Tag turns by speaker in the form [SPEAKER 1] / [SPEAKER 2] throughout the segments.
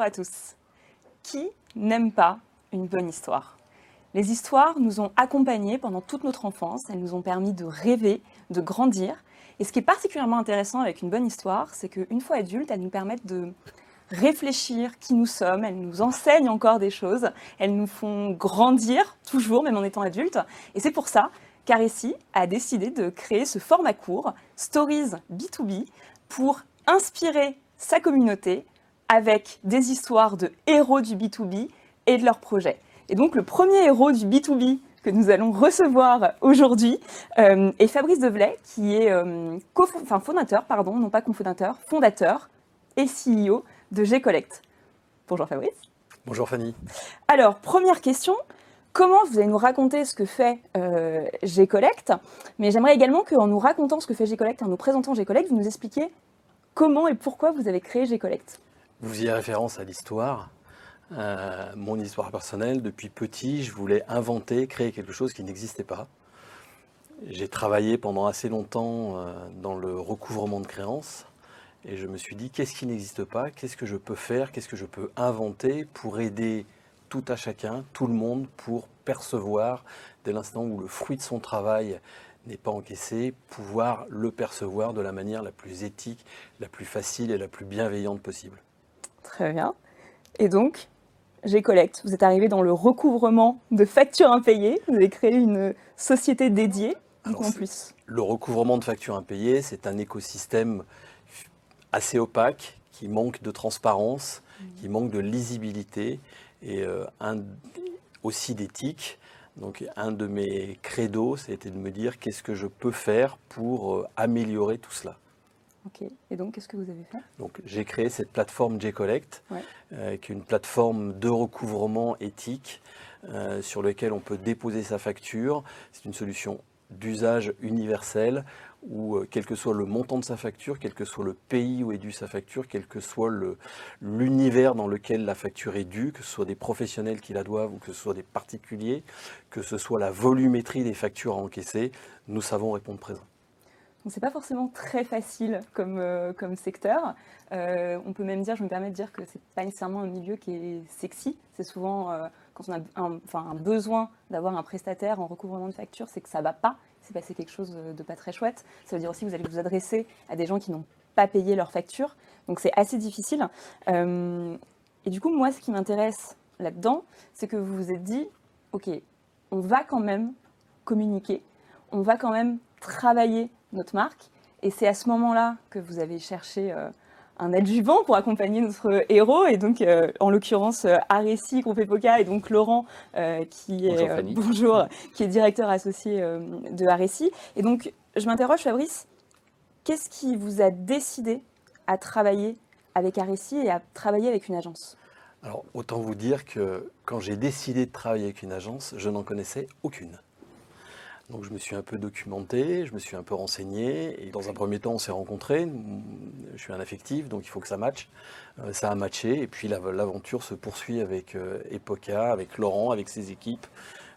[SPEAKER 1] À tous. Qui n'aime pas une bonne histoire? Les histoires nous ont accompagnés pendant toute notre enfance, elles nous ont permis de rêver, de grandir. Et ce qui est particulièrement intéressant avec une bonne histoire, c'est qu'une fois adulte, elles nous permettent de réfléchir qui nous sommes, elles nous enseignent encore des choses, elles nous font grandir toujours, même en étant adultes. Et c'est pour ça qu'Aressi a décidé de créer ce format court, Stories B2B, pour inspirer sa communauté avec des histoires de héros du B2B et de leurs projets. Et donc le premier héros du B2B que nous allons recevoir aujourd'hui euh, est Fabrice Develay, qui est euh, enfin, fondateur, pardon, non pas cofondateur, fondateur et CEO de G-Collect. Bonjour Fabrice.
[SPEAKER 2] Bonjour Fanny.
[SPEAKER 1] Alors, première question, comment vous allez nous raconter ce que fait euh, G-Collect Mais j'aimerais également qu'en nous racontant ce que fait G-Collect, en nous présentant G-Collect, vous nous expliquiez comment et pourquoi vous avez créé G-Collect.
[SPEAKER 2] Vous avez référence à l'histoire. Euh, mon histoire personnelle, depuis petit, je voulais inventer, créer quelque chose qui n'existait pas. J'ai travaillé pendant assez longtemps euh, dans le recouvrement de créances et je me suis dit qu'est-ce qui n'existe pas, qu'est-ce que je peux faire, qu'est-ce que je peux inventer pour aider tout à chacun, tout le monde, pour percevoir, dès l'instant où le fruit de son travail n'est pas encaissé, pouvoir le percevoir de la manière la plus éthique, la plus facile et la plus bienveillante possible.
[SPEAKER 1] Très bien. Et donc, G-Collect, vous êtes arrivé dans le recouvrement de factures impayées. Vous avez créé une société dédiée. en plus.
[SPEAKER 2] Le recouvrement de factures impayées, c'est un écosystème assez opaque, qui manque de transparence, mmh. qui manque de lisibilité et euh, un, aussi d'éthique. Donc un de mes credos, c'était de me dire qu'est-ce que je peux faire pour euh, améliorer tout cela?
[SPEAKER 1] Ok. Et donc, qu'est-ce que vous avez fait?
[SPEAKER 2] Donc, j'ai créé cette plateforme J-Collect, euh, qui est une plateforme de recouvrement éthique euh, sur laquelle on peut déposer sa facture. C'est une solution d'usage universel où, euh, quel que soit le montant de sa facture, quel que soit le pays où est due sa facture, quel que soit l'univers dans lequel la facture est due, que ce soit des professionnels qui la doivent ou que ce soit des particuliers, que ce soit la volumétrie des factures à encaisser, nous savons répondre présent.
[SPEAKER 1] Donc c'est pas forcément très facile comme, euh, comme secteur. Euh, on peut même dire, je me permets de dire que c'est pas nécessairement un milieu qui est sexy. C'est souvent euh, quand on a un, un besoin d'avoir un prestataire en recouvrement de factures, c'est que ça va pas. C'est passé quelque chose de pas très chouette. Ça veut dire aussi que vous allez vous adresser à des gens qui n'ont pas payé leurs factures. Donc c'est assez difficile. et du coup, moi, ce qui m'intéresse là-dedans, c'est que vous vous êtes dit, ok, on va quand même communiquer, on va quand même travailler notre marque. Et c'est à ce moment-là que vous avez cherché euh, un adjuvant pour accompagner notre héros, et donc euh, en l'occurrence euh, Aressi, Groupe Epoca, et donc Laurent, qui, est, bonjour, qui est directeur associé de Aressi. Et donc je m'interroge, Fabrice, qu'est-ce qui vous a décidé à travailler avec Aressi et à travailler avec une agence?
[SPEAKER 2] Alors, autant vous dire que quand j'ai décidé de travailler avec une agence, je n'en connaissais aucune. Donc je me suis un peu documenté, je me suis un peu renseigné. Et dans un premier temps, on s'est rencontrés. Je suis un affectif, donc il faut que ça matche. Euh, ça a matché. Et puis l'aventure se poursuit avec euh, Epoca, avec Laurent, avec ses équipes.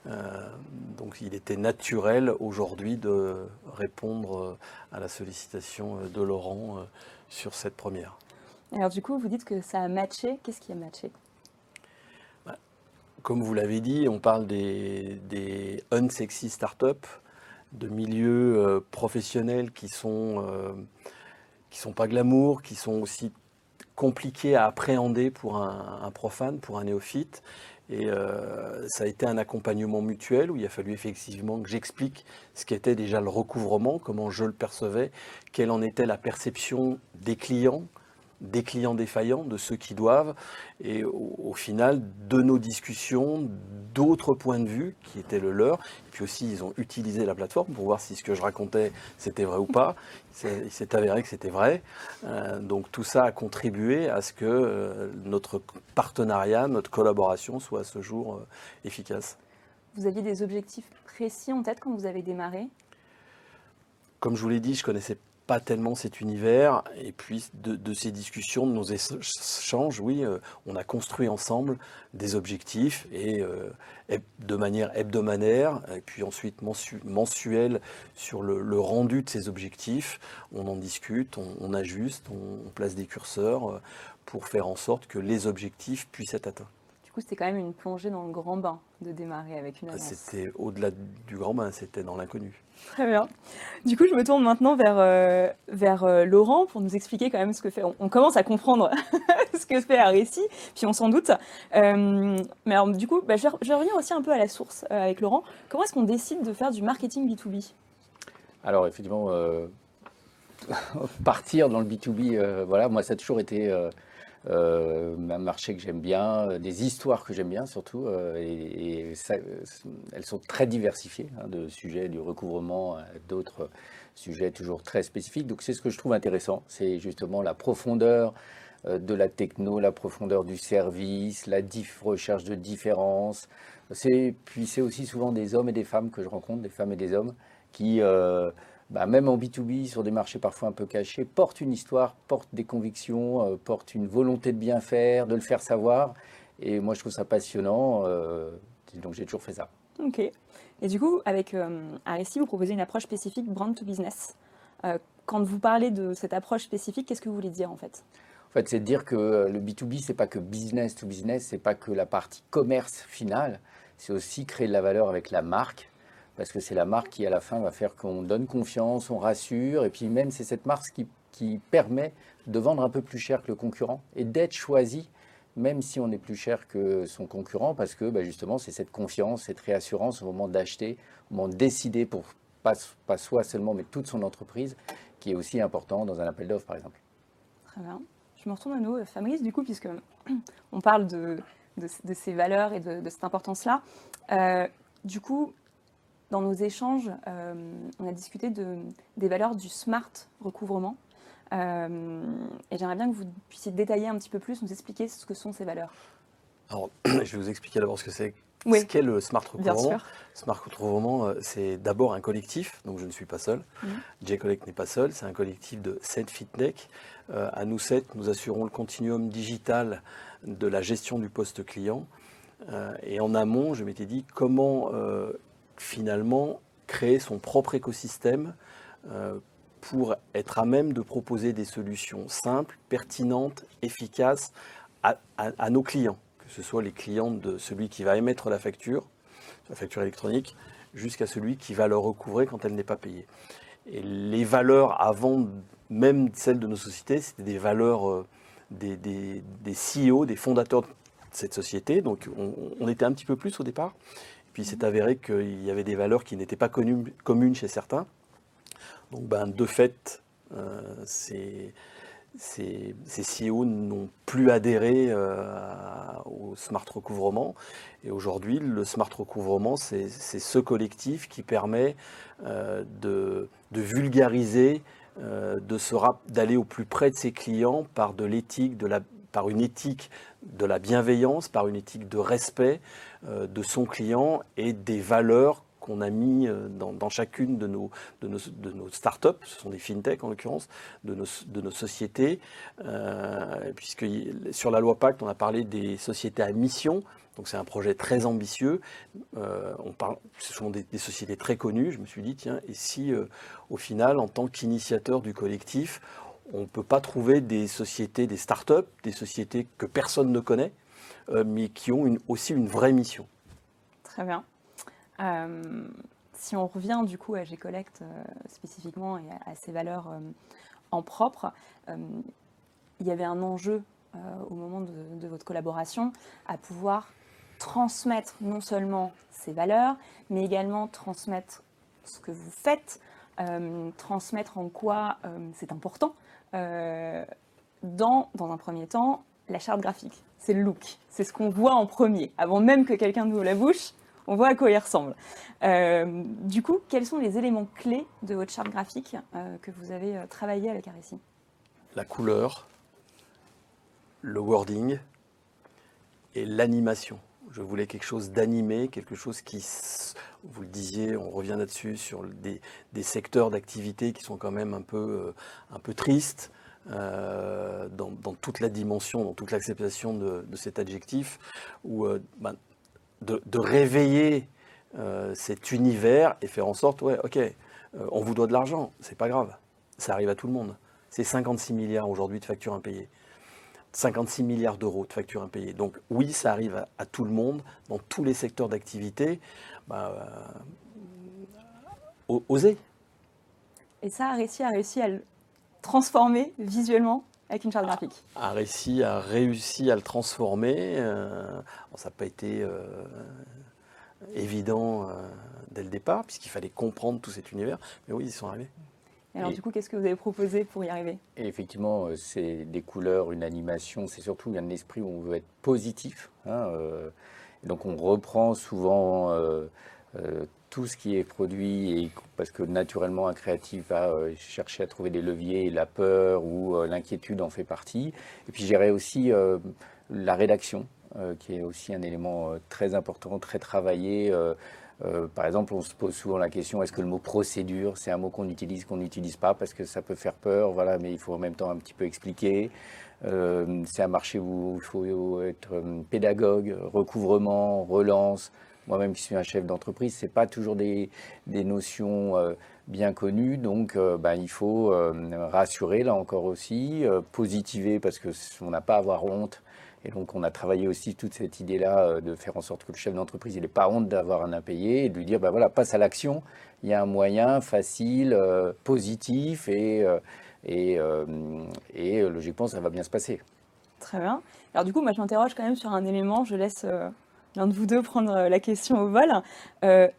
[SPEAKER 2] Euh, donc il était naturel aujourd'hui de répondre à la sollicitation de Laurent sur cette première.
[SPEAKER 1] Alors du coup, vous dites que ça a matché. Qu'est-ce qui a matché?
[SPEAKER 2] Comme vous l'avez dit, on parle des, unsexy startups, de milieux euh, professionnels qui sont, euh, qui sont pas glamour, qui sont aussi compliqués à appréhender pour un, profane, pour un néophyte. Et euh, ça a été un accompagnement mutuel où il a fallu effectivement que j'explique ce qu'était déjà le recouvrement, comment je le percevais, quelle en était la perception des clients, des clients défaillants, de ceux qui doivent, et au, final, de nos discussions, d'autres points de vue qui étaient le leur. Et puis aussi, ils ont utilisé la plateforme pour voir si ce que je racontais, c'était vrai ou pas. Il s'est avéré que c'était vrai. Euh, donc tout ça a contribué à ce que euh, notre partenariat, notre collaboration soit à ce jour euh, efficace.
[SPEAKER 1] Vous aviez des objectifs précis en tête quand vous avez démarré?
[SPEAKER 2] Comme je vous l'ai dit, je connaissais pas tellement cet univers. Et puis de, ces discussions, de nos échanges, oui, euh, on a construit ensemble des objectifs et euh, de manière hebdomadaire, et puis ensuite mensuelle sur le, rendu de ces objectifs. On en discute, on, ajuste, on, place des curseurs euh, pour faire en sorte que les objectifs puissent être atteints.
[SPEAKER 1] Du coup, c'était quand même une plongée dans le grand bain de démarrer avec une agence.
[SPEAKER 2] C'était au-delà du grand bain, c'était dans l'inconnu.
[SPEAKER 1] Très bien. Du coup, je me tourne maintenant vers, euh, vers euh, Laurent pour nous expliquer quand même ce que fait. On, commence à comprendre ce que fait Aréci, puis on s'en doute. Euh, mais du coup, bah, je, vais, revenir aussi un peu à la source avec Laurent. Comment est-ce qu'on décide de faire du marketing B2B
[SPEAKER 3] Alors, effectivement, partir dans le B2B, voilà, moi, ça a toujours été euh, un marché que j'aime bien, euh, des histoires que j'aime bien surtout, euh, et, elles sont très diversifiées, hein, de sujets du recouvrement à d'autres sujets toujours très spécifiques. Donc c'est ce que je trouve intéressant, c'est justement la profondeur de la techno, la profondeur du service, la recherche de différence. Puis c'est aussi souvent des hommes et des femmes que je rencontre, des femmes et des hommes, qui bah, même en B2B, sur des marchés parfois un peu cachés, porte une histoire, porte des convictions, portent euh, porte une volonté de bien faire, de le faire savoir. Et moi, je trouve ça passionnant. Euh, donc, j'ai toujours fait ça.
[SPEAKER 1] Ok. Et du coup, avec euh, vous proposez une approche spécifique brand to business. Euh, quand vous parlez de cette approche spécifique, qu'est-ce que vous voulez dire en fait?
[SPEAKER 3] En fait, c'est de dire que le B2B, c'est pas que business to business, c'est pas que la partie commerce finale, c'est aussi créer de la valeur avec la marque, parce que c'est la marque qui, à la fin, va faire qu'on donne confiance, on rassure, et puis même c'est cette marque qui, permet de vendre un peu plus cher que le concurrent et d'être choisi, même si on est plus cher que son concurrent, parce que bah, justement, c'est cette confiance, cette réassurance au moment d'acheter, au moment de décider pour pas, pas soi seulement, mais toute son entreprise, qui est aussi important dans un appel d'offres, par exemple.
[SPEAKER 1] Très bien. Je me retourne à nous, Fabrice, du coup, puisque on parle de, de, ces valeurs et de, cette importance-là. Euh, du coup, dans nos échanges, euh, on a discuté de, des valeurs du smart recouvrement. Euh, et j'aimerais bien que vous puissiez détailler un petit peu plus, nous expliquer ce que sont ces valeurs.
[SPEAKER 2] Alors, je vais vous expliquer d'abord ce que c'est. Ce qu'est le smart recouvrement. Smart recouvrement, euh, c'est d'abord un collectif, donc je ne suis pas seul. Mmh. J-Collect n'est pas seul, c'est un collectif de 7 fintech. à nous 7, nous assurons le continuum digital de la gestion du poste client. et en amont, je m'étais dit comment finalement créer son propre écosystème euh, pour être à même de proposer des solutions simples, pertinentes, efficaces à, nos clients, que ce soit les clients de celui qui va émettre la facture, la facture électronique, jusqu'à celui qui va le recouvrer quand elle n'est pas payée. Et les valeurs avant même celles de nos sociétés, c'était des valeurs euh, des, des, CEO, des fondateurs de cette société. Donc on, on, était un petit peu plus au départ. Puis c'est avéré qu'il y avait des valeurs qui n'étaient pas communes chez certains. Donc ben, de fait, euh, ces, ces, CEO n'ont plus adhéré euh, au smart recouvrement. Et aujourd'hui, le smart recouvrement, c'est ce collectif qui permet euh, de, vulgariser, d'aller au plus près de ses clients par de l'éthique, par une éthique de la bienveillance, par une éthique de respect, euh, de son client et des valeurs qu'on a mis euh, dans, chacune de nos, de, nos, de nos startups, ce sont des fintech en l'occurrence, de nos, de nos sociétés, euh, puisque sur la loi Pacte, on a parlé des sociétés à mission, donc c'est un projet très ambitieux, ce sont des, sociétés très connues, je me suis dit, tiens, et si au final, en tant qu'initiateur du collectif, on ne peut pas trouver des sociétés, des startups, des sociétés que personne ne connaît, euh, mais qui ont aussi une vraie mission.
[SPEAKER 1] Très bien. Euh, si on revient du coup à G-Collect euh, spécifiquement et à, ses valeurs en propre, il y avait un enjeu au moment de, votre collaboration à pouvoir transmettre non seulement ces valeurs, mais également transmettre ce que vous faites, transmettre en quoi c'est important. dans, dans un premier temps, la charte graphique c'est le look. C'est ce qu'on voit en premier. Avant même que quelqu'un nous ouvre la bouche, on voit à quoi il ressemble. Euh, du coup, quels sont les éléments clés de votre charte graphique euh, que vous avez euh, travaillé avec Aréci
[SPEAKER 2] La couleur, le wording et l'animation, Je voulais quelque chose d'animé, quelque chose qui, vous le disiez, on revient là-dessus, sur des, secteurs d'activité qui sont quand même un peu, peu tristes. dans, toute la dimension, dans toute l'acceptation de, cet adjectif, où ben, de, réveiller cet univers et faire en sorte, ouais, ok, on vous doit de l'argent, c'est pas grave, ça arrive à tout le monde. C'est 56 milliards aujourd'hui de factures impayées. 56 milliards d'euros de factures impayées. Donc oui, ça arrive à, tout le monde, dans tous les secteurs d'activité. Bah, euh, oser.
[SPEAKER 1] Et ça a réussi, à réussi à le transformer visuellement avec une charte graphique
[SPEAKER 2] a réussi, a réussi à le transformer. Euh, ça n'a pas été euh, évident dès le départ, puisqu'il fallait comprendre tout cet univers. Mais oui, ils sont arrivés
[SPEAKER 1] alors du coup, qu'est-ce que vous avez proposé pour y arriver?
[SPEAKER 3] Effectivement, euh, c'est des couleurs, une animation, c'est surtout un esprit où on veut être positif. Hein, euh, donc on reprend souvent euh, tout ce qui est produit, et, parce que naturellement un créatif va chercher à trouver des leviers, la peur ou l'inquiétude en fait partie. Et puis j'irai aussi la rédaction, qui est aussi un élément très important, très travaillé. Euh, par exemple, on se pose souvent la question est-ce que le mot procédure, c'est un mot qu'on utilise, qu'on n'utilise pas parce que ça peut faire peur, voilà, mais il faut en même temps un petit peu expliquer. Euh, c'est un marché où il faut être euh, pédagogue, recouvrement, relance. Moi-même qui suis un chef d'entreprise, c'est pas toujours des, notions bien connues, donc ben, il faut rassurer là encore aussi, positiver parce que on n'a pas à avoir honte et donc, on a travaillé aussi toute cette idée-là euh, de faire en sorte que le chef d'entreprise n'ait pas honte d'avoir un impayé et de lui dire, ben voilà, passe à l'action. Il y a un moyen facile, euh, positif et, euh, et, logiquement, ça va bien se passer.
[SPEAKER 1] Très bien. Alors du coup, moi, je m'interroge quand même sur un élément. Je laisse l'un de vous deux prendre la question au vol.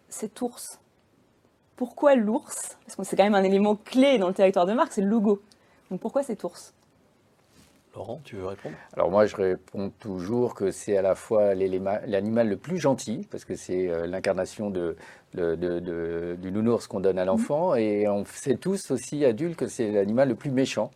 [SPEAKER 1] cet ours. Pourquoi l'ours? Parce que c'est quand même un élément clé dans le territoire de marque, c'est le logo. Donc pourquoi cet ours?
[SPEAKER 2] Laurent, tu veux répondre?
[SPEAKER 3] Alors moi, je réponds toujours que c'est à la fois l'animal le plus gentil, parce que c'est euh, l'incarnation de, du nounours qu'on donne à l'enfant, et on sait tous aussi, adultes, que c'est l'animal le plus méchant,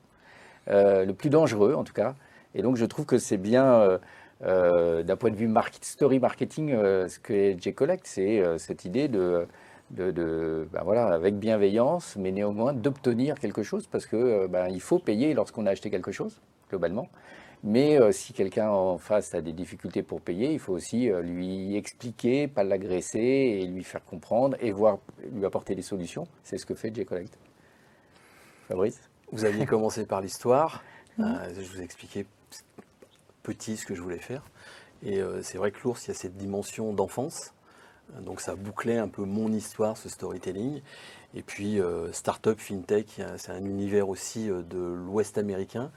[SPEAKER 3] euh, le plus dangereux en tout cas. Et donc je trouve que c'est bien, euh, d'un point de vue story marketing, ce que J-Collect, c'est cette idée de... De, ben voilà, avec bienveillance, mais néanmoins d'obtenir quelque chose parce que ben, il faut payer lorsqu'on a acheté quelque chose globalement. Mais euh, si quelqu'un en face a des difficultés pour payer, il faut aussi euh, lui expliquer, pas l'agresser et lui faire comprendre et voir, lui apporter des solutions. C'est ce que fait J-Collect. Fabrice?
[SPEAKER 2] Vous aviez commencé par l'histoire. Euh, je vous ai expliqué petit ce que je voulais faire. Et c'est vrai que l'ours, il y a cette dimension d'enfance. Donc ça bouclait un peu mon histoire, ce storytelling. Et puis, euh, Startup, FinTech, c'est un univers aussi euh, de l'Ouest américain,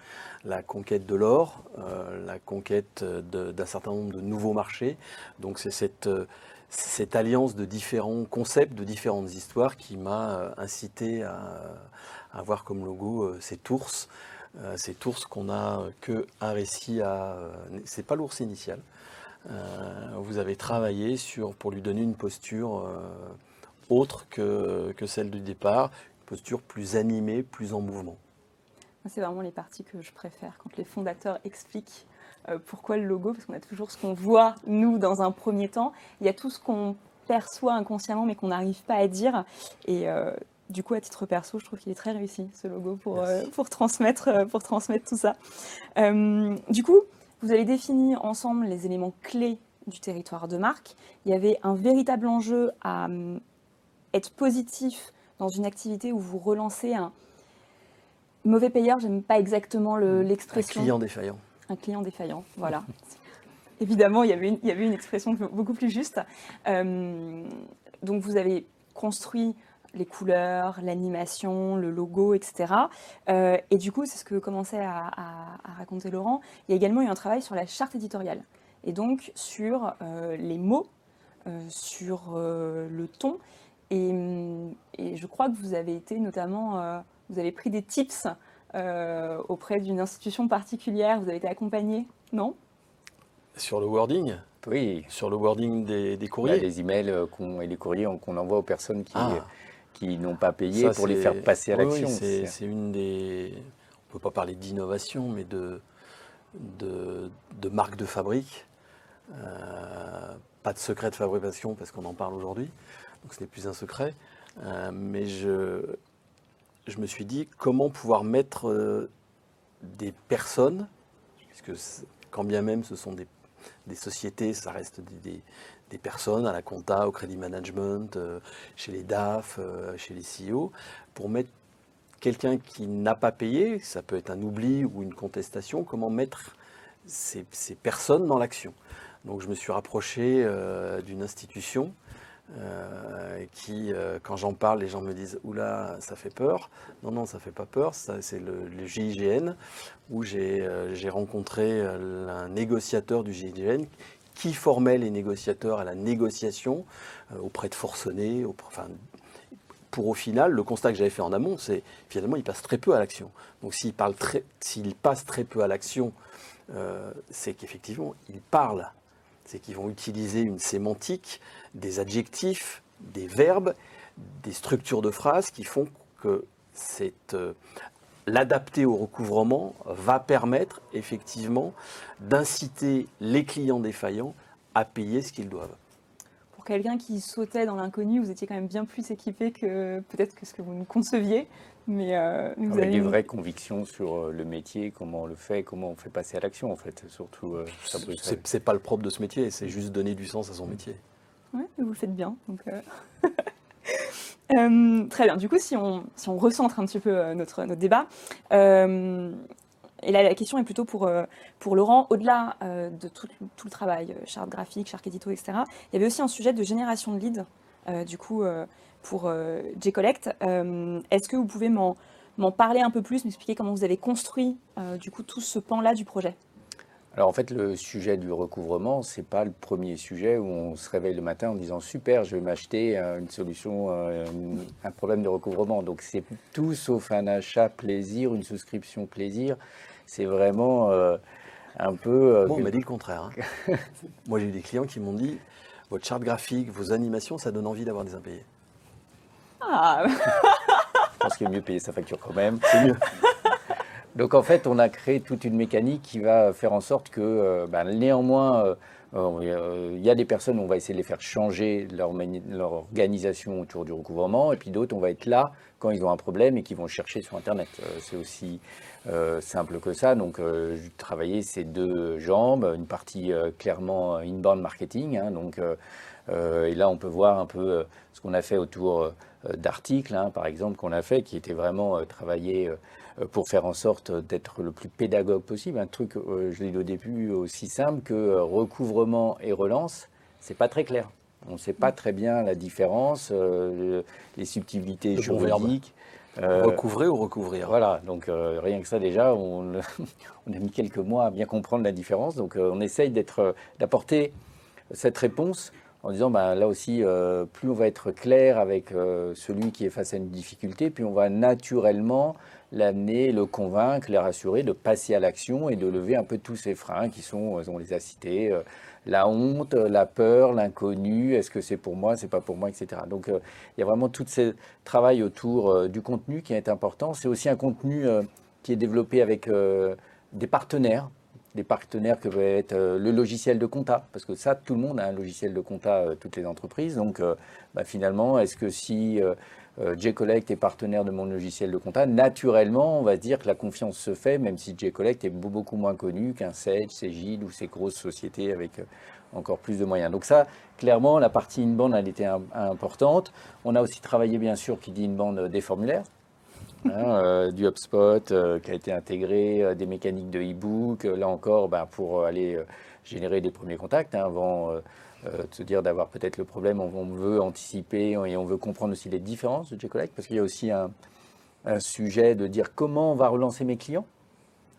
[SPEAKER 2] la conquête de l'or, euh, la conquête d'un certain nombre de nouveaux marchés. Donc, c'est cette, alliance de différents concepts, de différentes histoires qui m'a incité à, avoir comme logo cet ours. cet ours qu'on a que un récit à. c'est pas l'ours initial. vous avez travaillé sur, pour lui donner une posture autre que, que celle du départ, une posture plus animée, plus en mouvement.
[SPEAKER 1] C'est vraiment les parties que je préfère, quand les fondateurs expliquent euh, pourquoi le logo, parce qu'on a toujours ce qu'on voit, nous, dans un premier temps. Il y a tout ce qu'on perçoit inconsciemment, mais qu'on n'arrive pas à dire. Et euh, du coup, à titre perso, je trouve qu'il est très réussi, ce logo, pour, euh, pour, transmettre, pour transmettre tout ça. du coup, vous avez défini ensemble les éléments clés du territoire de marque. Il y avait un véritable enjeu à être positif dans une activité où vous relancez un mauvais payeur, j'aime pas exactement l'expression.
[SPEAKER 2] un client défaillant.
[SPEAKER 1] Un client défaillant, voilà. Évidemment, il y, avait une, il y avait une expression beaucoup plus juste. Euh, donc vous avez construit les couleurs, l'animation, le logo, etc. Euh, et du coup, c'est ce que commençait à, raconter Laurent. Il y a également eu un travail sur la charte éditoriale. Et donc sur euh, les mots, sur le ton et, je crois que vous avez été notamment, euh, vous avez pris des tips euh, auprès d'une institution particulière, vous avez été accompagné, non?
[SPEAKER 2] Sur le wording?
[SPEAKER 3] Oui.
[SPEAKER 2] Sur le wording des, courriers?
[SPEAKER 3] Les emails euh, et les courriers qu'on envoie aux personnes qui, ah. qui n'ont pas payé pour les faire passer à l'action.
[SPEAKER 2] Oui, c'est une des. On ne peut pas parler d'innovation, mais de, de, de marque de fabrique. pas de secret de fabrication parce qu'on en parle aujourd'hui, donc ce n'est plus un secret. mais je, je me suis dit comment pouvoir mettre des personnes, puisque quand bien même ce sont des, sociétés, ça reste des, personnes à la compta, au crédit management, euh, chez les DAF, euh, chez les CEO, pour mettre quelqu'un qui n'a pas payé, ça peut être un oubli ou une contestation, comment mettre ces, personnes dans l'action. Donc je me suis rapproché euh, d'une institution euh, qui, euh, quand j'en parle, les gens me disent Oula, ça fait peur. Non, non, ça fait pas peur. C'est le, GIGN où j'ai euh, rencontré un négociateur du GIGN qui formait les négociateurs à la négociation auprès de forcenés. Pour au final, le constat que j'avais fait en amont, c'est finalement, il passe très peu à l'action. Donc s'il passe très peu à l'action, c'est qu'effectivement, il parle c'est qu'ils vont utiliser une sémantique, des adjectifs, des verbes, des structures de phrases qui font que euh, l'adapter au recouvrement va permettre effectivement d'inciter les clients défaillants à payer ce qu'ils doivent.
[SPEAKER 1] Pour quelqu'un qui sautait dans l'inconnu, vous étiez quand même bien plus équipé que peut-être que ce que vous nous conceviez. Mais,
[SPEAKER 3] euh, vous avez des vraies convictions sur euh, le métier, comment on le fait, comment on fait passer à l'action en fait, surtout. Euh,
[SPEAKER 2] c'est pas le propre de ce métier, c'est juste donner du sens à son métier.
[SPEAKER 1] Oui, vous le faites bien. Donc, très bien. Du coup, si on, recentre un petit peu notre, notre débat, et là la question est plutôt pour, Laurent, au-delà de tout, le travail, charte graphique, charte édito, etc., il y avait aussi un sujet de génération de leads. du coup, pour euh, J-Collect. Euh, est-ce que vous pouvez m'en parler un peu plus, m'expliquer comment vous avez construit euh, du coup tout ce pan-là du projet?
[SPEAKER 3] Alors en fait, le sujet du recouvrement, c'est pas le premier sujet où on se réveille le matin en disant super, je vais m'acheter une solution, un problème de recouvrement. Donc c'est tout sauf un achat plaisir, une souscription plaisir. C'est vraiment un peu.
[SPEAKER 2] Bon, on m'a dit le contraire. Hein. Moi, j'ai eu des clients qui m'ont dit votre charte graphique, vos animations, ça donne envie d'avoir des impayés.
[SPEAKER 3] Ah. Je pense qu'il est mieux payer sa facture quand même. C'est mieux. Donc en fait, on a créé toute une mécanique qui va faire en sorte que euh, ben, néanmoins, euh, euh, il y a des personnes, on va essayer de les faire changer leur, organisation autour du recouvrement, et puis d'autres, on va être là quand ils ont un problème et qui vont chercher sur Internet. C'est aussi simple que ça. Donc je travaillais ces deux jambes, une partie clairement inbound marketing, hein, donc, et là on peut voir un peu ce qu'on a fait autour euh, d'articles, hein, par exemple, qu'on a fait, qui était vraiment euh, travaillé euh, pour faire en sorte d'être le plus pédagogue possible. Un truc, je l'ai dit au début, aussi simple que recouvrement et relance, c'est pas très clair. On ne sait pas très bien la différence, les subtilités juridiques.
[SPEAKER 2] Recouvrer ou recouvrir
[SPEAKER 3] Voilà, donc rien que ça déjà, on, on, a mis quelques mois à bien comprendre la différence. Donc on essaye d'apporter cette réponse en disant bah, là aussi, euh, plus on va être clair avec euh, celui qui est face à une difficulté, puis on va naturellement l'amener, le convaincre, les rassurer de passer à l'action et de lever un peu tous ces freins qui sont, euh, on les a cités, la honte, la peur, l'inconnu, est-ce que c'est pour moi, c'est pas pour moi, etc. Donc il y a vraiment tout ce travail autour du contenu qui est important. C'est aussi un contenu qui est développé avec des partenaires des partenaires que va être euh, le logiciel de compta, parce que ça, tout le monde a un logiciel de compta, euh, toutes les entreprises. Donc, euh, bah, finalement, est-ce que si J-Collect est partenaire de mon logiciel de compta, naturellement, on va dire que la confiance se fait, même si J-Collect est beaucoup moins connu qu'un Sage, Cegid ou ces grosses sociétés avec encore plus de moyens. Donc ça, clairement, la partie inbound, elle était importante. On a aussi travaillé, bien sûr, qui dit inbound, des formulaires. Hein, euh, du HubSpot euh, qui a été intégré, euh, des mécaniques de e-book, là encore ben, pour aller générer des premiers contacts hein, avant de se dire d'avoir peut-être le problème, on, veut anticiper et on veut comprendre aussi les différences de J-Collect parce qu'il y a aussi un, sujet de dire comment on va relancer mes clients.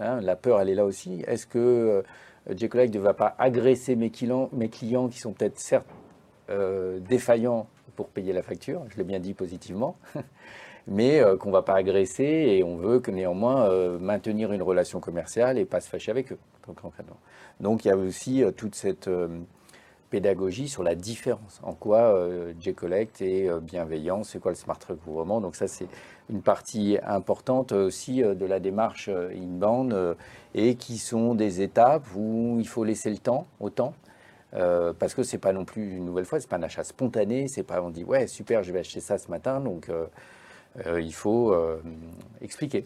[SPEAKER 3] Hein, la peur, elle est là aussi. Est-ce que J-Collect ne va pas agresser mes clients, mes clients qui sont peut-être certes défaillants pour payer la facture Je l'ai bien dit positivement. mais euh, qu'on ne va pas agresser et on veut que néanmoins euh, maintenir une relation commerciale et pas se fâcher avec eux, concrètement. Donc il y a aussi euh, toute cette pédagogie sur la différence, en quoi J-Collect est bienveillant, c'est quoi le smart recouvrement. Donc ça c'est une partie importante aussi de la démarche inbound et qui sont des étapes où il faut laisser le temps au temps. Parce que c'est pas non plus une nouvelle fois, c'est pas un achat spontané, c'est pas on dit ouais super, je vais acheter ça ce matin, donc il faut expliquer.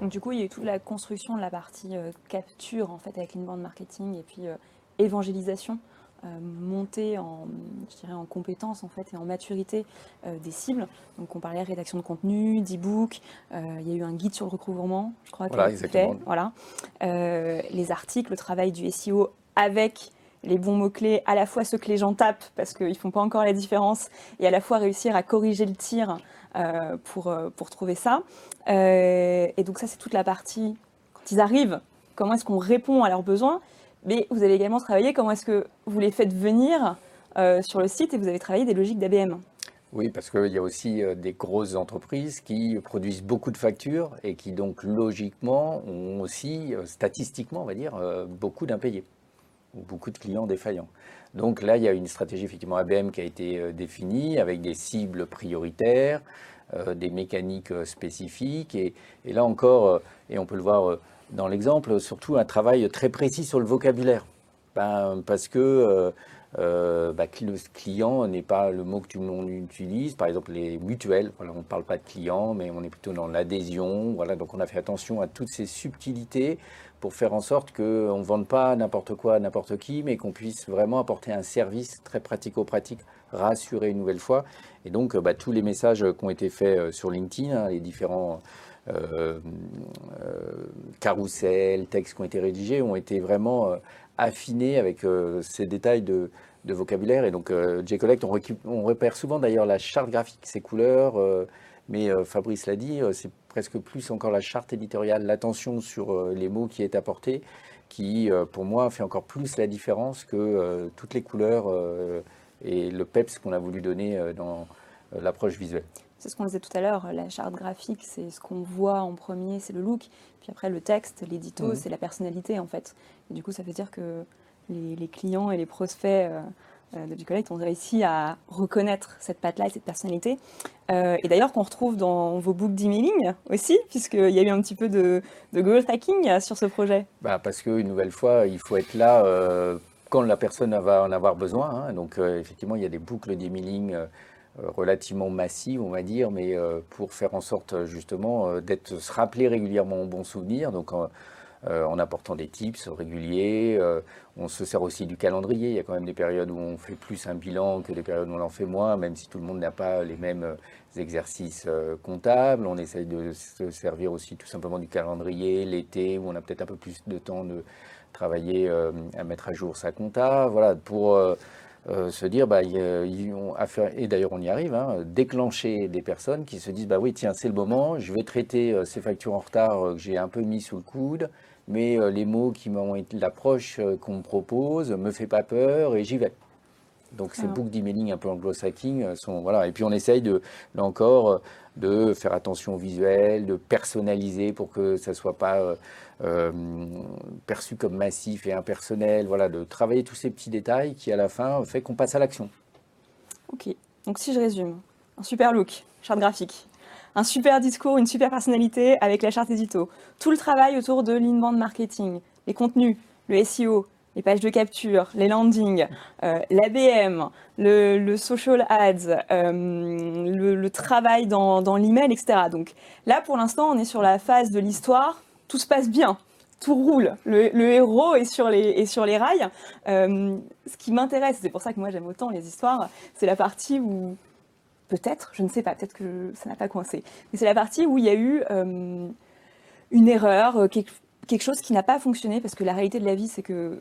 [SPEAKER 1] Donc du coup, il y a eu toute la construction de la partie capture en fait avec l'inbound marketing et puis évangélisation euh, monter en, je dirais, en compétence en fait et en maturité euh, des cibles. Donc on parlait rédaction de contenu, d'e-book, euh, il y a eu un guide sur le recouvrement, je crois.
[SPEAKER 3] Voilà, exactement.
[SPEAKER 1] voilà. les articles, le travail du SEO avec les bons mots-clés, à la fois ceux que les gens tapent parce qu'ils ne font pas encore la différence, et à la fois réussir à corriger le tir pour, pour trouver ça. et donc ça, c'est toute la partie, quand ils arrivent, comment est-ce qu'on répond à leurs besoins mais vous avez également travaillé comment est-ce que vous les faites venir euh, sur le site et vous avez travaillé des logiques d'ABM.
[SPEAKER 3] Oui, parce qu'il y a aussi euh, des grosses entreprises qui produisent beaucoup de factures et qui donc logiquement ont aussi, euh, statistiquement on va dire, beaucoup d'impayés ou beaucoup de clients défaillants. Donc là, il y a une stratégie effectivement ABM qui a été définie avec des cibles prioritaires, des mécaniques spécifiques et, et, là encore, et on peut le voir dans l'exemple, surtout un travail très précis sur le vocabulaire. Ben, parce que euh, euh bah, le client n'est pas le mot que tout le monde utilise. Par exemple, les mutuelles, on ne parle pas de client, mais on est plutôt dans l'adhésion. Voilà, donc on a fait attention à toutes ces subtilités pour faire en sorte qu'on ne vende pas n'importe quoi à n'importe qui, mais qu'on puisse vraiment apporter un service très pratico-pratique, rassurer une nouvelle fois. Et donc, bah, tous les messages qui ont été faits euh, sur LinkedIn, hein, les différents euh, euh, carousels, textes qui ont été rédigés ont été vraiment euh, affinés avec ces détails de, vocabulaire. Et donc, J-Collect, on, on, repère souvent d'ailleurs la charte graphique, ses couleurs, mais Fabrice l'a dit, c'est presque plus encore la charte éditoriale, l'attention sur les mots qui est apportée, qui, pour moi, fait encore plus la différence que toutes les couleurs et le peps qu'on a voulu donner dans l'approche visuelle.
[SPEAKER 1] C'est ce qu'on disait tout à l'heure, la charte graphique, c'est ce qu'on voit en premier, c'est le look. Puis après, le texte, l'édito, mhm. c'est la personnalité en fait. Du coup, ça veut dire que les, clients et les prospects euh, euh, de Ducollect ont réussi à reconnaître cette patte-là et cette personnalité. Euh, et d'ailleurs, qu'on retrouve dans vos books d'emailing aussi, puisqu'il y a eu un petit peu de, de growth hacking sur ce projet.
[SPEAKER 3] Bah parce qu'une nouvelle fois, il faut être là quand la personne va en avoir besoin. Hein. Donc, effectivement, il y a des boucles d'emailing relativement massive, on va dire, mais pour faire en sorte justement d'être se rappeler régulièrement au bon souvenir. Donc en apportant des tips réguliers. on se sert aussi du calendrier. Il y a quand même des périodes où on fait plus un bilan que des périodes où on en fait moins, même si tout le monde n'a pas les mêmes exercices comptables. On essaye de se servir aussi tout simplement du calendrier l'été où on a peut-être un peu plus de temps de travailler à mettre à jour sa compta. Voilà, pour euh, se dire, bah, et d'ailleurs on y arrive, hein, déclencher des personnes qui se disent, bah oui, tiens, c'est le moment, je vais traiter euh, ces factures en retard euh, que j'ai un peu mis sous le coude, mais les mots qui m'ont été l'approche qu'on me propose me fait pas peur et j'y vais. Donc ces ah. books d'emailing un peu anglo-sacking sont voilà et puis on essaye de là encore de faire attention au visuel, de personnaliser pour que ça soit pas euh, perçu comme massif et impersonnel, voilà, de travailler tous ces petits détails qui à la fin fait qu'on passe à l'action.
[SPEAKER 1] Ok, donc si je résume, un super look, charte graphique, un super discours, une super personnalité avec la charte édito, tout le travail autour de l'inbound marketing, les contenus, le SEO, les pages de capture, les landings, euh, l'ABM, le, social ads, euh, le, travail dans, dans l'email, etc. Donc là, pour l'instant, on est sur la phase de l'histoire tout se passe bien, tout roule, le, héros est sur les, sur les rails. Euh, ce qui m'intéresse, c'est pour ça que moi j'aime autant les histoires, c'est la partie où, peut-être, je ne sais pas, peut-être que ça n'a pas coincé, mais c'est la partie où il y a eu euh, une erreur, euh, quelque chose qui n'a pas fonctionné, parce que la réalité de la vie, c'est que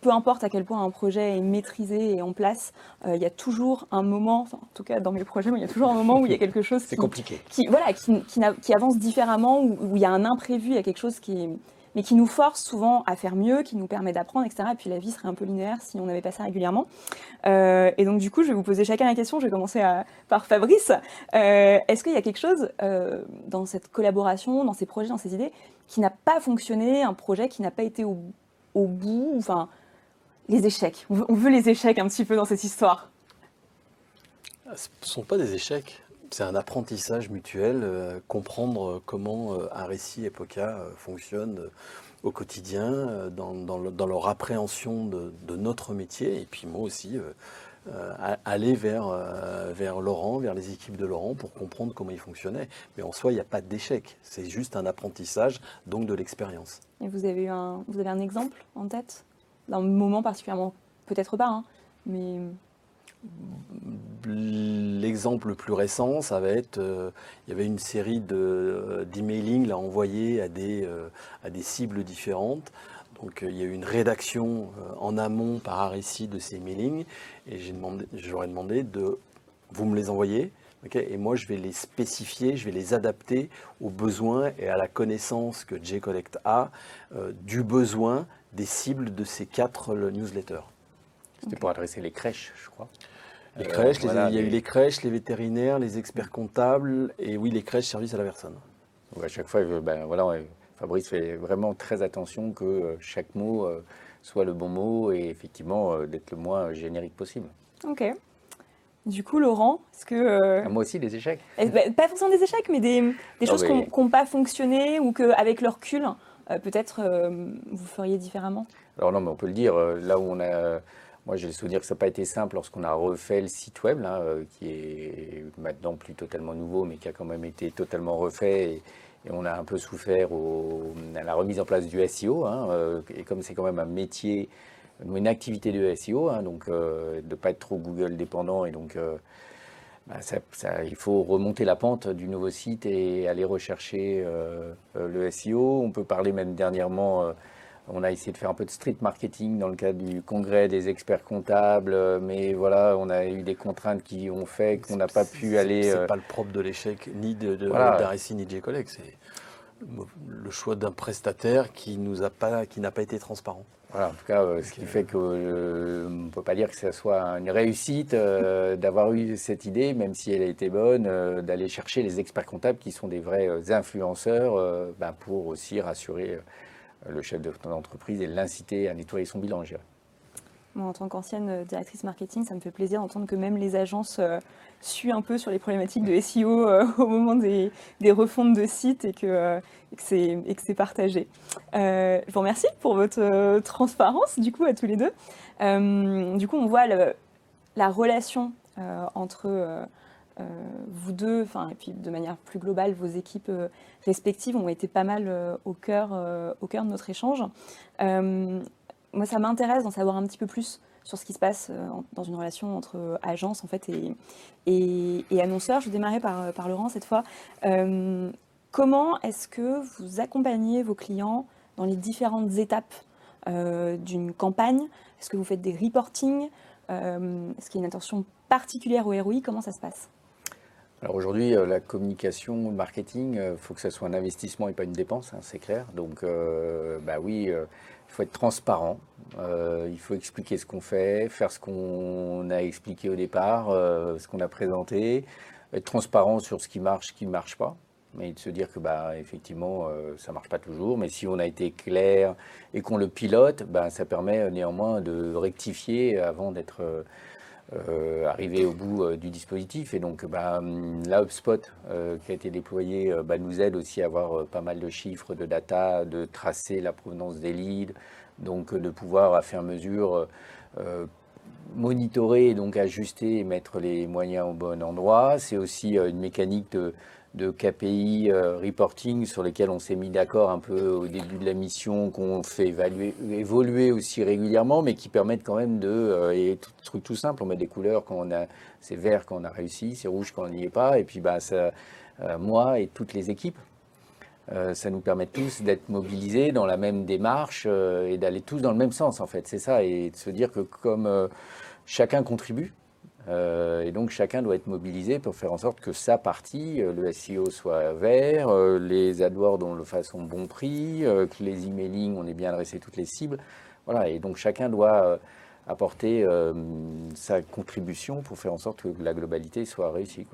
[SPEAKER 1] peu importe à quel point un projet est maîtrisé et en place, euh, il y a toujours un moment, en tout cas dans mes projets, il y a toujours un moment où il y a quelque chose
[SPEAKER 3] qui, compliqué.
[SPEAKER 1] qui, voilà, qui, qui, avance différemment, où, il y a un imprévu, il y a quelque chose qui, mais qui nous force souvent à faire mieux, qui nous permet d'apprendre, etc. Et puis la vie serait un peu linéaire si on n'avait pas ça régulièrement. Euh, et donc du coup, je vais vous poser chacun la question. Je vais commencer par Fabrice. Euh, est-ce qu'il y a quelque chose dans cette collaboration, dans ces projets, dans ces idées, qui n'a pas fonctionné, un projet qui n'a pas été au, au bout, enfin les échecs. On veut les échecs un petit peu dans cette histoire.
[SPEAKER 2] Ce ne sont pas des échecs, c'est un apprentissage mutuel, euh, comprendre comment euh, un récit EPOCA euh, fonctionne au quotidien, dans, leur appréhension de, notre métier, et puis moi aussi, aller vers, vers Laurent, vers les équipes de Laurent, pour comprendre comment il fonctionnait. Mais en soi, il n'y a pas d'échec, c'est juste un apprentissage, donc de l'expérience.
[SPEAKER 1] Et vous avez, un, vous avez un exemple en tête? D'un moment particulièrement, peut-être pas, hein, mais
[SPEAKER 2] L'exemple le plus récent, ça va être, euh, il y avait une série d'emailing envoyés à des, euh, à des cibles différentes. Donc euh, il y a eu une rédaction en amont par RSI de ces mailings et j'ai demandé, j'aurais demandé de vous me les envoyer. et moi, je vais les spécifier, je vais les adapter aux besoins et à la connaissance que JCollect a du besoin des cibles de ces quatre newsletters.
[SPEAKER 3] C'était pour adresser les crèches, je crois.
[SPEAKER 2] Les euh, crèches, il y a eu les crèches, les vétérinaires, les experts comptables et oui, les crèches service à la personne.
[SPEAKER 3] à chaque fois, ben, voilà, Fabrice fait vraiment très attention que euh, chaque mot euh, soit le bon mot et effectivement d'être le moins générique possible.
[SPEAKER 1] Ok. Du coup, Laurent, est-ce que...
[SPEAKER 3] Ah, moi aussi, des échecs
[SPEAKER 1] eh ben, Pas forcément des échecs, mais des, choses qui n'ont pas fonctionné ou qu'avec leur recul, peut-être vous feriez différemment?
[SPEAKER 3] Alors non, mais on peut le dire, là où on a moi, j'ai le souvenir que ça n'a pas été simple lorsqu'on a refait le site web, euh, qui est maintenant plus totalement nouveau, mais qui a quand même été totalement refait. Et, on a un peu souffert à la remise en place du SEO. Hein, euh, et comme c'est quand même un métier, une activité de SEO, hein, donc euh, de ne pas être trop Google dépendant. Et donc, bah, il faut remonter la pente du nouveau site et aller rechercher le SEO. On peut parler même dernièrement on a essayé de faire un peu de street marketing dans le cadre du congrès des experts comptables, euh, mais voilà, on a eu des contraintes qui ont fait qu'on n'a pas pu aller.
[SPEAKER 2] C'est euh, pas le propre de l'échec ni de, de voilà. ni de G-Collect, c'est le choix d'un prestataire qui nous a pas, qui n'a pas été transparent.
[SPEAKER 3] Voilà, en tout cas, euh, ce qui fait qu'on ne peut pas dire que ce soit une réussite d'avoir eu cette idée, même si elle a été bonne, d'aller chercher les experts comptables qui sont des vrais influenceurs ben, pour aussi rassurer le chef d'entreprise et l'inciter à nettoyer son bilan, je
[SPEAKER 1] Moi, en tant qu'ancienne euh, directrice marketing, ça me fait plaisir d'entendre que même les agences euh, suivent un peu sur les problématiques de SEO euh, au moment des, refontes de sites et que, c'est partagé. je vous remercie pour votre transparence, du coup, à tous les deux. du coup, on voit la relation entre euh, vous deux, et puis de manière plus globale, vos équipes euh, respectives ont été pas mal euh, au, cœur, au cœur de notre échange. moi, ça m'intéresse d'en savoir un petit peu plus sur ce qui se passe dans une relation entre agence en fait et, annonceur. Je vais démarrer par, par Laurent cette fois. comment est-ce que vous accompagnez vos clients dans les différentes étapes d'une campagne? Est-ce que vous faites des reportings? Est-ce qu'il y a une attention particulière au ROI Comment ça se passe?
[SPEAKER 3] Alors aujourd'hui, euh, la communication, le marketing, il euh, faut que ça soit un investissement et pas une dépense, hein, c'est clair. Donc, euh, bah oui, il faut être transparent. il faut expliquer ce qu'on fait, faire ce qu'on a expliqué au départ, ce qu'on a présenté, être transparent sur ce qui marche, ce qui ne marche pas mais de se dire que bah effectivement ça marche pas toujours mais si on a été clair et qu'on le pilote bah, ça permet néanmoins de rectifier avant d'être euh, arriver au bout euh, du dispositif. Et donc, bah, hum, la HubSpot euh, qui a été déployée bah, nous aide aussi à avoir pas mal de chiffres, de data, de tracer la provenance des leads, donc de pouvoir à faire mesure monitorer, donc ajuster et mettre les moyens au bon endroit. C'est aussi une mécanique de de KPI euh, reporting sur lesquels on s'est mis d'accord un peu au début de la mission, qu'on fait évaluer, évoluer aussi régulièrement, mais qui permettent quand même de, euh, et tout truc tout simple, on met des couleurs quand on a, c'est vert quand on a réussi, c'est rouge quand on n'y est pas, et puis bah ça, euh, moi et toutes les équipes, ça nous permet tous d'être mobilisés dans la même démarche et d'aller tous dans le même sens en fait, c'est ça, et de se dire que comme chacun contribue, euh, et donc chacun doit être mobilisé pour faire en sorte que sa partie, euh, le SEO soit vert, euh, les AdWords on le fasse au bon prix, que les emailing on ait bien adressé toutes les cibles. Voilà, et donc chacun doit apporter sa contribution pour faire en sorte que la globalité soit réussie.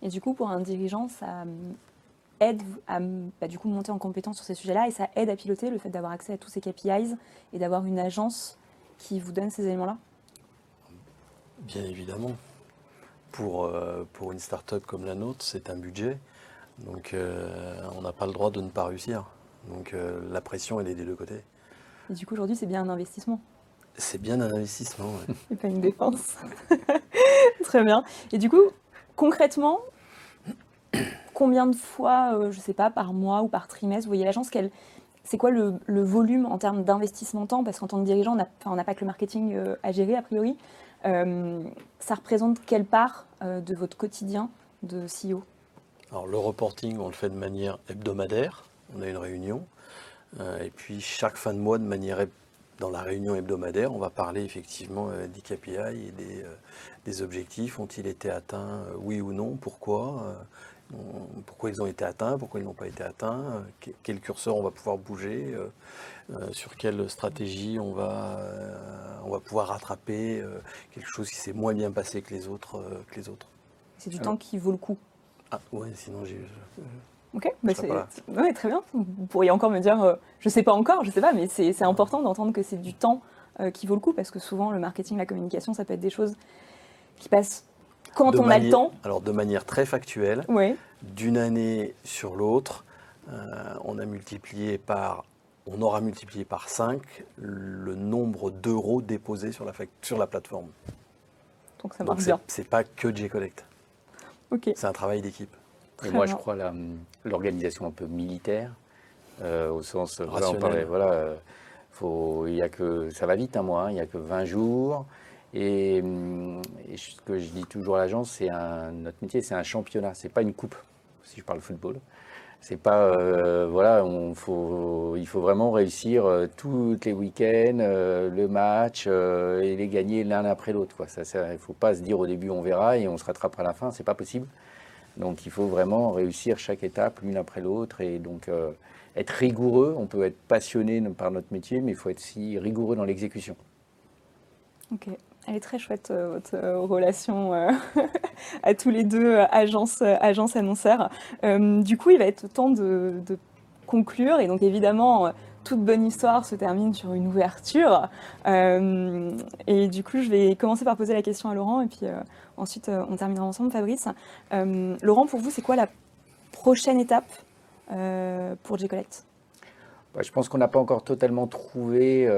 [SPEAKER 1] Et du coup, pour un dirigeant, ça aide à bah, du coup, monter en compétence sur ces sujets-là et ça aide à piloter le fait d'avoir accès à tous ces KPIs et d'avoir une agence qui vous donne ces éléments-là?
[SPEAKER 2] Bien évidemment. Pour, euh, pour une start-up comme la nôtre, c'est un budget. Donc euh, on n'a pas le droit de ne pas réussir. Donc euh, la pression, elle est des deux côtés.
[SPEAKER 1] Et du coup, aujourd'hui, c'est bien un investissement
[SPEAKER 2] C'est bien un investissement. ouais.
[SPEAKER 1] et pas une défense. Très bien. Et du coup, concrètement, combien de fois, je sais pas, par mois ou par trimestre, vous voyez l'agence qu'elle c'est quoi le, le volume en termes d'investissement temps? Parce qu'en tant que dirigeant, on n'a enfin, pas que le marketing euh, à gérer, a priori. Euh, ça représente quelle part euh, de votre quotidien de CEO
[SPEAKER 2] Alors le reporting, on le fait de manière hebdomadaire. On a une réunion. Euh, et puis chaque fin de mois, de manière dans la réunion hebdomadaire, on va parler effectivement des KPI et des, objectifs. Ont-ils été atteints, oui ou non? Pourquoi? Pourquoi ils ont été atteints Pourquoi ils n'ont pas été atteints Euh, que- Quel curseur on va pouvoir bouger Euh, euh, Sur quelle stratégie on va, euh, on va pouvoir rattraper euh, quelque chose qui s'est moins bien passé que les autres, euh, que les autres
[SPEAKER 1] C'est du
[SPEAKER 3] Alors-
[SPEAKER 1] temps qui vaut le coup.
[SPEAKER 2] Ah ouais, sinon j'ai...
[SPEAKER 1] Ok, bah
[SPEAKER 2] serai
[SPEAKER 1] c'est
[SPEAKER 2] pas là.
[SPEAKER 1] ouais, très bien. Vous pourriez encore me dire, euh, je sais pas encore, je sais pas, mais c'est c'est important d'entendre que c'est du temps euh, qui vaut le coup parce que souvent le marketing, la communication, ça peut être des choses qui passent quand
[SPEAKER 2] De
[SPEAKER 1] on a le temps.
[SPEAKER 2] Alors de manière très factuelle, d'une année sur l'autre, euh, on a multiplié par, on aura multiplié par 5 le nombre d'euros déposés sur la, fac- sur la plateforme.
[SPEAKER 1] Donc ça
[SPEAKER 2] Donc
[SPEAKER 1] marche
[SPEAKER 2] c'est
[SPEAKER 1] bien.
[SPEAKER 2] c'est pas que J-Collect,
[SPEAKER 1] Ok.
[SPEAKER 2] c'est un travail d'équipe.
[SPEAKER 3] Et moi,
[SPEAKER 1] bien.
[SPEAKER 3] je crois la- l'organisation un peu militaire, euh, au sens, voilà, on
[SPEAKER 2] Rationnel.
[SPEAKER 3] parlait, voilà, euh, faut, il y a que, ça va vite un mois, hein, il n'y a que 20 jours. Et, hum, et ce que je dis toujours à l'agence, c'est notre métier, c'est un championnat, c'est pas une coupe, si je parle football. C'est pas, euh, voilà, on il faut vraiment réussir euh, tous les week-ends, euh, le match, et les gagner l'un après l'autre. quoi. Ça, il faut pas se dire au début on verra et on se rattrapera à la fin, c'est pas possible. Donc il faut vraiment réussir chaque étape l'une après l'autre et donc être rigoureux. On peut être passionné par notre métier, mais il faut être si rigoureux dans l'exécution.
[SPEAKER 1] Ok. Elle est très chouette, euh, votre euh, relation euh, à tous les deux, euh, agence, annonceur. Du coup, il va être temps de, conclure. Et donc, évidemment, toute bonne histoire se termine sur une ouverture. Et du coup, je vais commencer par poser la question à Laurent. Et puis ensuite, on terminera ensemble, Fabrice. Laurent, pour vous, c'est quoi la prochaine étape pour J-Collect
[SPEAKER 3] Bah, je pense qu'on n'a pas encore totalement trouvé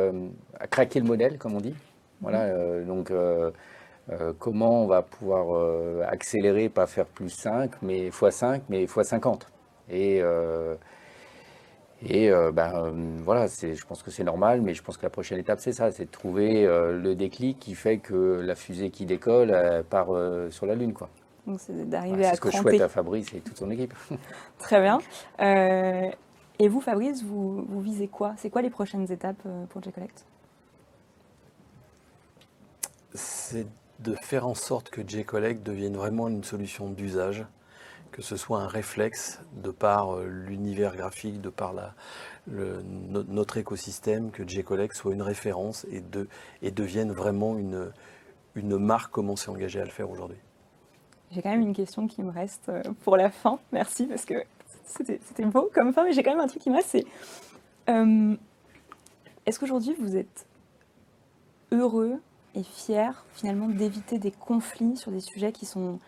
[SPEAKER 3] à craquer le modèle, comme on dit. Voilà, euh, donc euh, euh, comment on va pouvoir accélérer, pas faire plus 5, mais x 5, mais x 50. Et, et ben, voilà, c'est- je pense que c'est normal, mais je pense que la prochaine étape, c'est ça, c'est de trouver le déclic qui fait que la fusée qui décolle elle part sur la Lune. Quoi.
[SPEAKER 1] Donc, c'est d'arriver à
[SPEAKER 3] ce que je souhaite à Fabrice et toute son équipe.
[SPEAKER 1] Très bien. Et vous, Fabrice, vous, vous visez quoi? C'est quoi les prochaines étapes pour J-Collect
[SPEAKER 2] c'est de faire en sorte que J-Collect devienne vraiment une solution d'usage, que ce soit un réflexe de par euh, l'univers graphique, de par notre écosystème, que J-Collect soit une référence et, de, et devienne vraiment une, une marque comme on s'est engagé à le faire aujourd'hui.
[SPEAKER 1] J'ai quand même une question qui me reste euh, pour la fin. Merci, parce que c'était beau comme fin, mais j'ai quand même un truc qui reste. C'est euh, est-ce qu'aujourd'hui vous êtes heureux et fier finalement d'éviter des conflits sur des sujets qui sont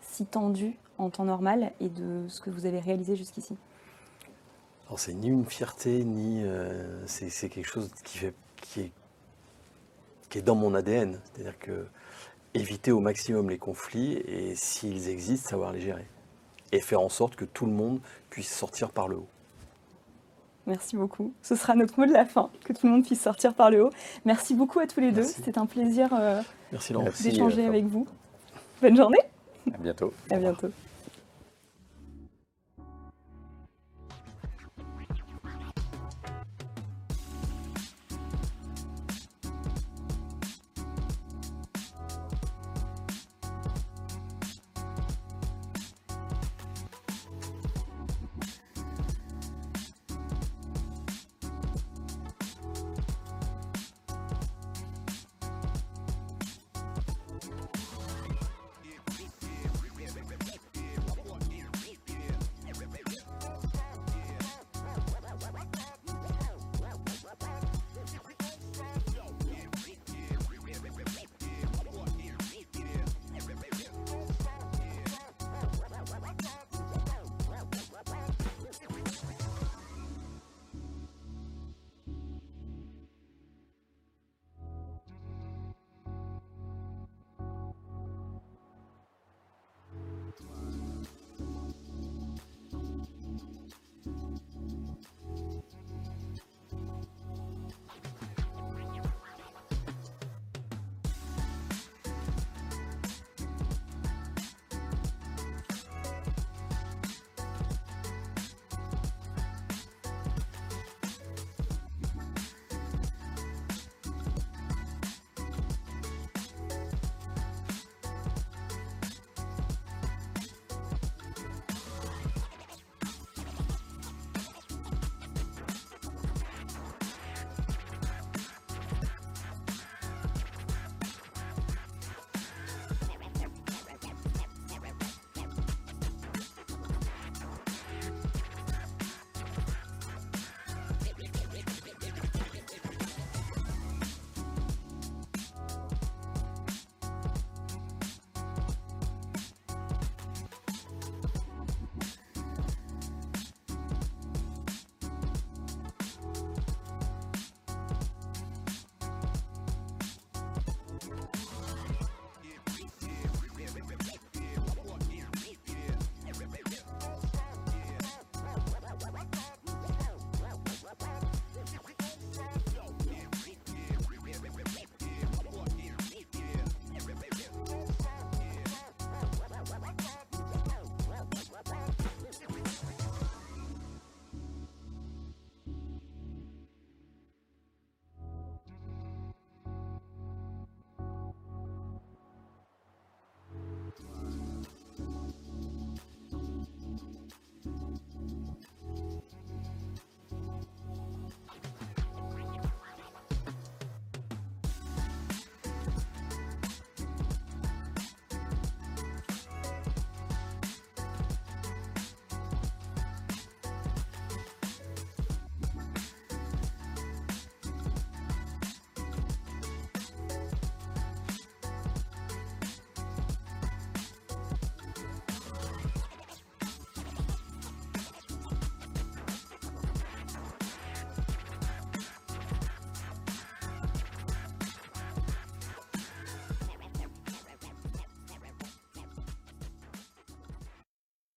[SPEAKER 1] si tendus en temps normal et de ce que vous avez réalisé jusqu'ici
[SPEAKER 2] Alors c'est ni une fierté, ni euh, c'est quelque chose qui, est, qui est dans mon ADN. C'est-à-dire que éviter au maximum les conflits et s'ils existent, savoir les gérer. Et faire en sorte que tout le monde puisse sortir par le haut.
[SPEAKER 1] Merci beaucoup. Ce sera notre mot de la fin, que tout le monde puisse sortir par le haut. Merci beaucoup à tous les deux. C'était un plaisir euh, d'échanger
[SPEAKER 3] euh,
[SPEAKER 1] avec vous. Bonne journée.
[SPEAKER 3] À bientôt.
[SPEAKER 1] À bientôt.